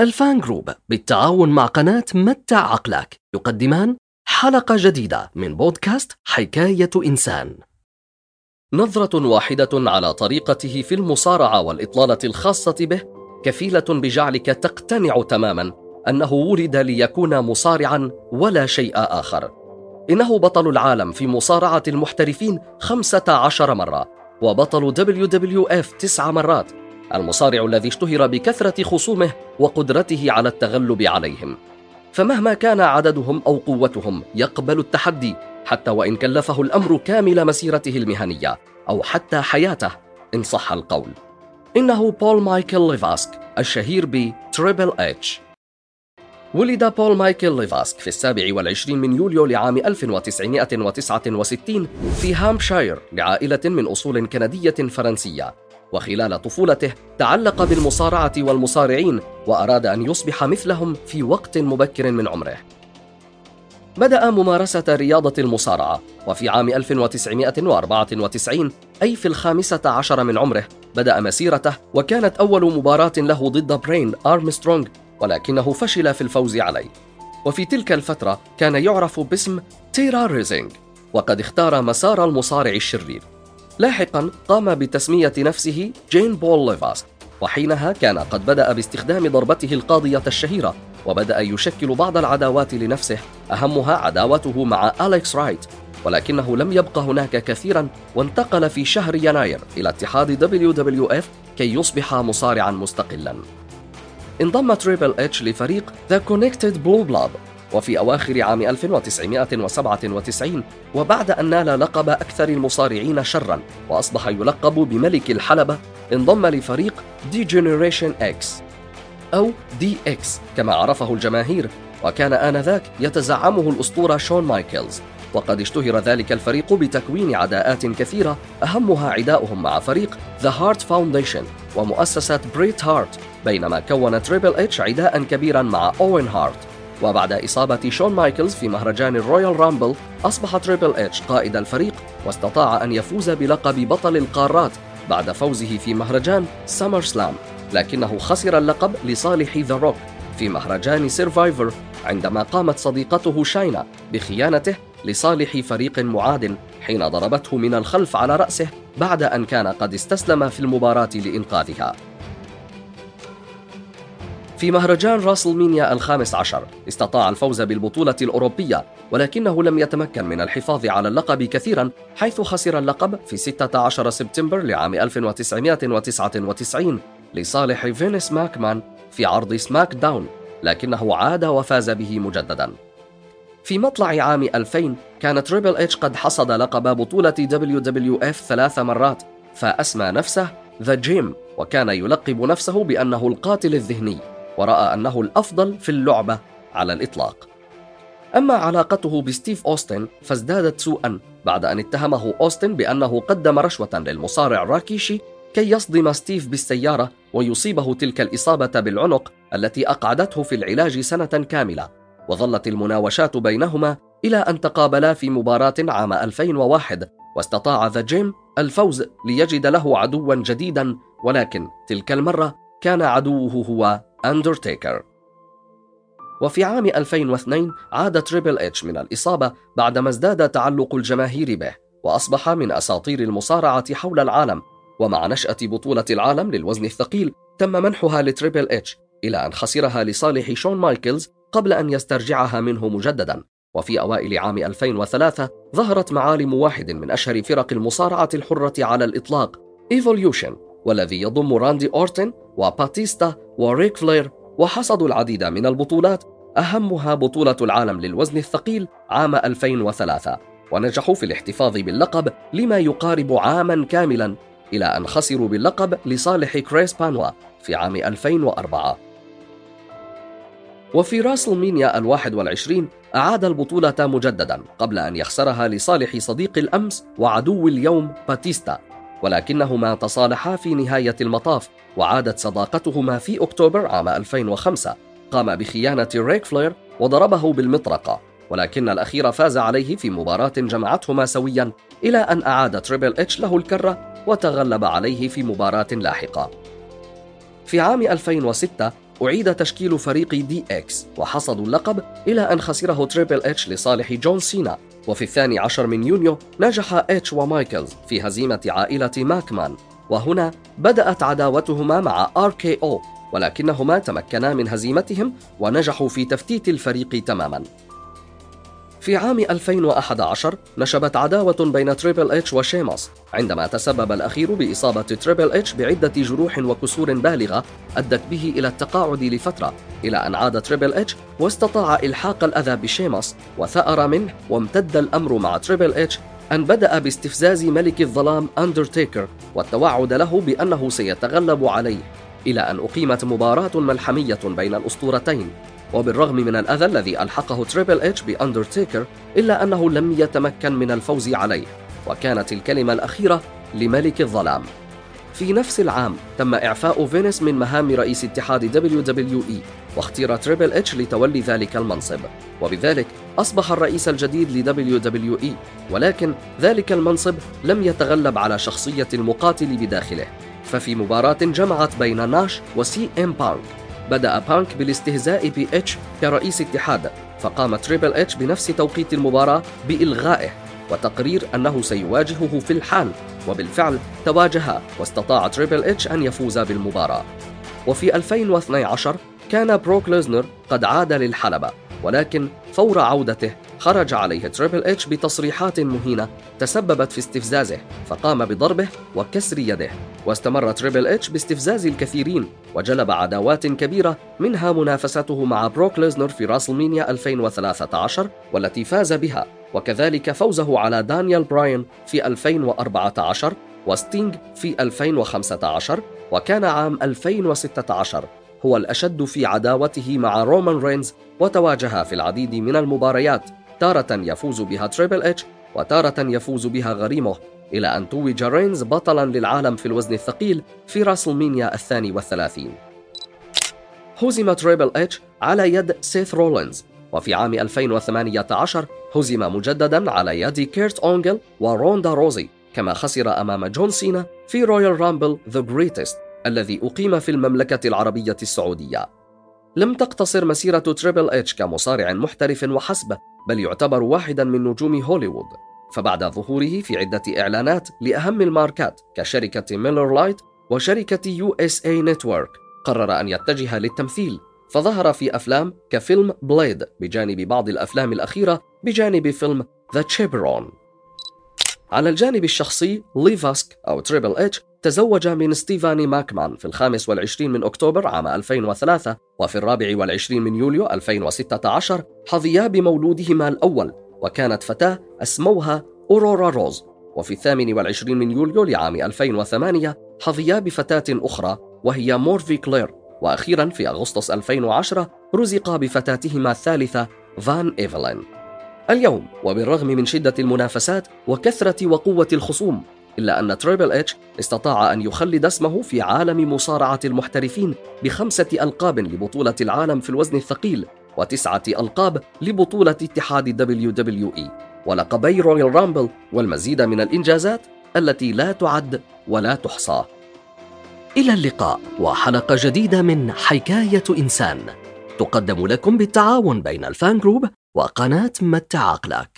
الفان جروب بالتعاون مع قناة متع عقلك يقدمان حلقة جديدة من بودكاست حكاية إنسان. نظرة واحدة على طريقته في المصارعة والإطلالة الخاصة به كفيلة بجعلك تقتنع تماما أنه ولد ليكون مصارعا ولا شيء آخر. إنه بطل العالم في مصارعة المحترفين خمسة عشر مرة وبطل WWF تسع مرات المصارع الذي اشتهر بكثرة خصومه وقدرته على التغلب عليهم. فمهما كان عددهم أو قوتهم يقبل التحدي حتى وإن كلفه الأمر كامل مسيرته المهنية أو حتى حياته إن صح القول. إنه بول مايكل ليفاسك الشهير بتريبل اتش ولد بول مايكل ليفاسك في السابع والعشرين من يوليو لعام 1969 في هامشاير لعائلة من أصول كندية فرنسية. وخلال طفولته تعلق بالمصارعة والمصارعين وأراد أن يصبح مثلهم في وقت مبكر من عمره. بدأ ممارسة رياضة المصارعة وفي عام 1994 أي في الخامسة عشر من عمره بدأ مسيرته وكانت أول مباراة له ضد برين أرمسترونغ ولكنه فشل في الفوز عليه. وفي تلك الفترة كان يعرف باسم تيرا ريزينغ وقد اختار مسار المصارع الشرير. لاحقا قام بتسمية نفسه جين بول ليفاس وحينها كان قد بدأ باستخدام ضربته القاضية الشهيرة وبدأ يشكل بعض العداوات لنفسه أهمها عداوته مع أليكس رايت ولكنه لم يبق هناك كثيرا وانتقل في شهر يناير إلى اتحاد WWF كي يصبح مصارعا مستقلا. انضم تريبل اتش لفريق ذا كونكتيكت بلو بلاد وفي أواخر عام 1997 وبعد أن نال لقب أكثر المصارعين شرا وأصبح يلقب بملك الحلبة انضم لفريق دي جينيريشن إكس أو دي إكس كما عرفه الجماهير وكان آنذاك يتزعمه الأسطورة شون مايكلز. وقد اشتهر ذلك الفريق بتكوين عداءات كثيرة أهمها عداؤهم مع فريق ذا هارت فاونديشن ومؤسسة بريت هارت بينما كون تريبل اتش عداء كبيرا مع أوين هارت وبعد إصابة شون مايكلز في مهرجان الرويال رامبل أصبح تريبل إتش قائد الفريق واستطاع أن يفوز بلقب بطل القارات بعد فوزه في مهرجان سامر سلام لكنه خسر اللقب لصالح ذا روك في مهرجان سيرفايفر عندما قامت صديقته شاينا بخيانته لصالح فريق معاد حين ضربته من الخلف على رأسه بعد أن كان قد استسلم في المباراة لإنقاذها. في مهرجان راسلمينيا الخامس عشر استطاع الفوز بالبطولة الأوروبية ولكنه لم يتمكن من الحفاظ على اللقب كثيرا حيث خسر اللقب في 16 سبتمبر لعام 1999 لصالح فينيس ماكمان في عرض سماك داون لكنه عاد وفاز به مجددا. في مطلع عام 2000 كان تريبل إتش قد حصد لقب بطولة WWF ثلاث مرات فأسمى نفسه ذا جيم وكان يلقب نفسه بأنه القاتل الذهني. ورأى أنه الأفضل في اللعبة على الإطلاق. أما علاقته بستيف أوستن فازدادت سوءا بعد أن اتهمه أوستن بأنه قدم رشوة للمصارع راكيشي كي يصدم ستيف بالسيارة ويصيبه تلك الإصابة بالعنق التي أقعدته في العلاج سنة كاملة. وظلت المناوشات بينهما إلى أن تقابلا في مباراة عام 2001 واستطاع ذا جيم الفوز ليجد له عدوا جديدا ولكن تلك المرة كان عدوه هو أندرتيكر وفي عام 2002 عاد تريبل اتش من الإصابة بعدما ازداد تعلق الجماهير به وأصبح من أساطير المصارعة حول العالم. ومع نشأة بطولة العالم للوزن الثقيل تم منحها لتريبل اتش إلى أن خسرها لصالح شون مايكلز قبل أن يسترجعها منه مجددا. وفي أوائل عام 2003 ظهرت معالم واحد من أشهر فرق المصارعة الحرة على الإطلاق إيفوليوشن والذي يضم راندي أورتن وباتيستا وريك فلير وحصدوا العديد من البطولات أهمها بطولة العالم للوزن الثقيل عام 2003 ونجحوا في الاحتفاظ باللقب لما يقارب عاما كاملا إلى أن خسروا باللقب لصالح كريس بينوا في عام 2004 وفي راسلمينيا الواحد والعشرين أعاد البطولة مجددا قبل أن يخسرها لصالح صديق الأمس وعدو اليوم باتيستا. ولكنهما تصالحا في نهاية المطاف وعادت صداقتهما في أكتوبر عام 2005 قام بخيانة ريك فلير وضربه بالمطرقة ولكن الأخير فاز عليه في مباراة جمعتهما سويا إلى أن أعاد تريبل إتش له الكرة وتغلب عليه في مباراة لاحقة. في عام 2006 أعيد تشكيل فريق دي إكس وحصدوا اللقب إلى أن خسره تريبل إتش لصالح جون سينا. وفي الثاني عشر من يونيو نجح إتش ومايكلز في هزيمة عائلة ماكمان وهنا بدأت عداوتهما مع RKO ولكنهما تمكنا من هزيمتهم ونجحوا في تفتيت الفريق تماما. في عام 2011 نشبت عداوة بين تريبل إتش وشيماس عندما تسبب الأخير بإصابة تريبل إتش بعدة جروح وكسور بالغة أدت به إلى التقاعد لفترة إلى أن عاد تريبل إتش واستطاع إلحاق الأذى بشيماس وثأر منه وامتد الأمر مع تريبل إتش أن بدأ باستفزاز ملك الظلام أندرتيكر والتوعد له بأنه سيتغلب عليه. إلى أن أقيمت مباراة ملحمية بين الأسطورتين وبالرغم من الأذى الذي ألحقه تريبل إتش بأندرتيكر إلا أنه لم يتمكن من الفوز عليه وكانت الكلمة الأخيرة لملك الظلام. في نفس العام تم إعفاء فينس من مهام رئيس اتحاد WWE واختير تريبل اتش لتولي ذلك المنصب. وبذلك أصبح الرئيس الجديد ل WWE ولكن ذلك المنصب لم يتغلب على شخصية المقاتل بداخله. ففي مباراة جمعت بين ناش وسي إم بانك. بدأ بانك بالاستهزاء بإتش كرئيس اتحاد فقام تريبل إتش بنفس توقيت المباراة بإلغائه وتقرير أنه سيواجهه في الحال وبالفعل تواجها واستطاع تريبل إتش أن يفوز بالمباراة. وفي 2012 كان بروك ليزنر قد عاد للحلبة ولكن فور عودته خرج عليه تريبل اتش بتصريحات مهينة تسببت في استفزازه فقام بضربه وكسر يده. واستمر تريبل اتش باستفزاز الكثيرين وجلب عداوات كبيرة منها منافسته مع بروك ليزنر في راسلمينيا 2013 والتي فاز بها. وكذلك فوزه على دانيال براين في 2014 وستينج في 2015 وكان عام 2016 هو الأشد في عداوته مع رومان رينز وتواجها في العديد من المباريات. تارة يفوز بها تريبل اتش وتارة يفوز بها غريمه إلى أن توج رينز بطلا للعالم في الوزن الثقيل في راسلمينيا الثاني والثلاثين. هزم تريبل اتش على يد سيث رولينز وفي عام 2018 هزم مجددا على يد كيرت أونجل وروندا روزي كما خسر أمام جون سينا في رويال رامبل ذا جريتست الذي أقيم في المملكة العربية السعودية. لم تقتصر مسيرة تريبل اتش كمصارع محترف وحسب بل يعتبر واحدا من نجوم هوليوود. فبعد ظهوره في عدة إعلانات لأهم الماركات كشركة ميلر لايت وشركة يو إس اي نتورك قرر أن يتجه للتمثيل. فظهر في أفلام كفيلم بليد بجانب بعض الأفلام الأخيرة بجانب فيلم ذا شابرون على الجانب الشخصي ليفاسك أو تريبل اتش تزوج من ستيفاني ماكمان في الخامس والعشرين من أكتوبر عام 2003 وفي الرابع والعشرين من يوليو 2016 حظيا بمولودهما الأول وكانت فتاة أسموها أورورا روز. وفي الثامن والعشرين من يوليو لعام 2008 حظيا بفتاة أخرى وهي مورفي كلير. وأخيرا في أغسطس 2010 رزقا بفتاتهما الثالثة فون إيفلين. اليوم وبالرغم من شدة المنافسات وكثرة وقوة الخصوم إلا أن تريبل اتش استطاع أن يخلد اسمه في عالم مصارعة المحترفين بخمسة ألقاب لبطولة العالم في الوزن الثقيل وتسعة ألقاب لبطولة اتحاد WWE ولقبي Royal Rumble والمزيد من الإنجازات التي لا تعد ولا تحصى. إلى اللقاء وحلقة جديدة من حكاية إنسان. تقدم لكم بالتعاون بين الفان جروب وقناة متع عقلك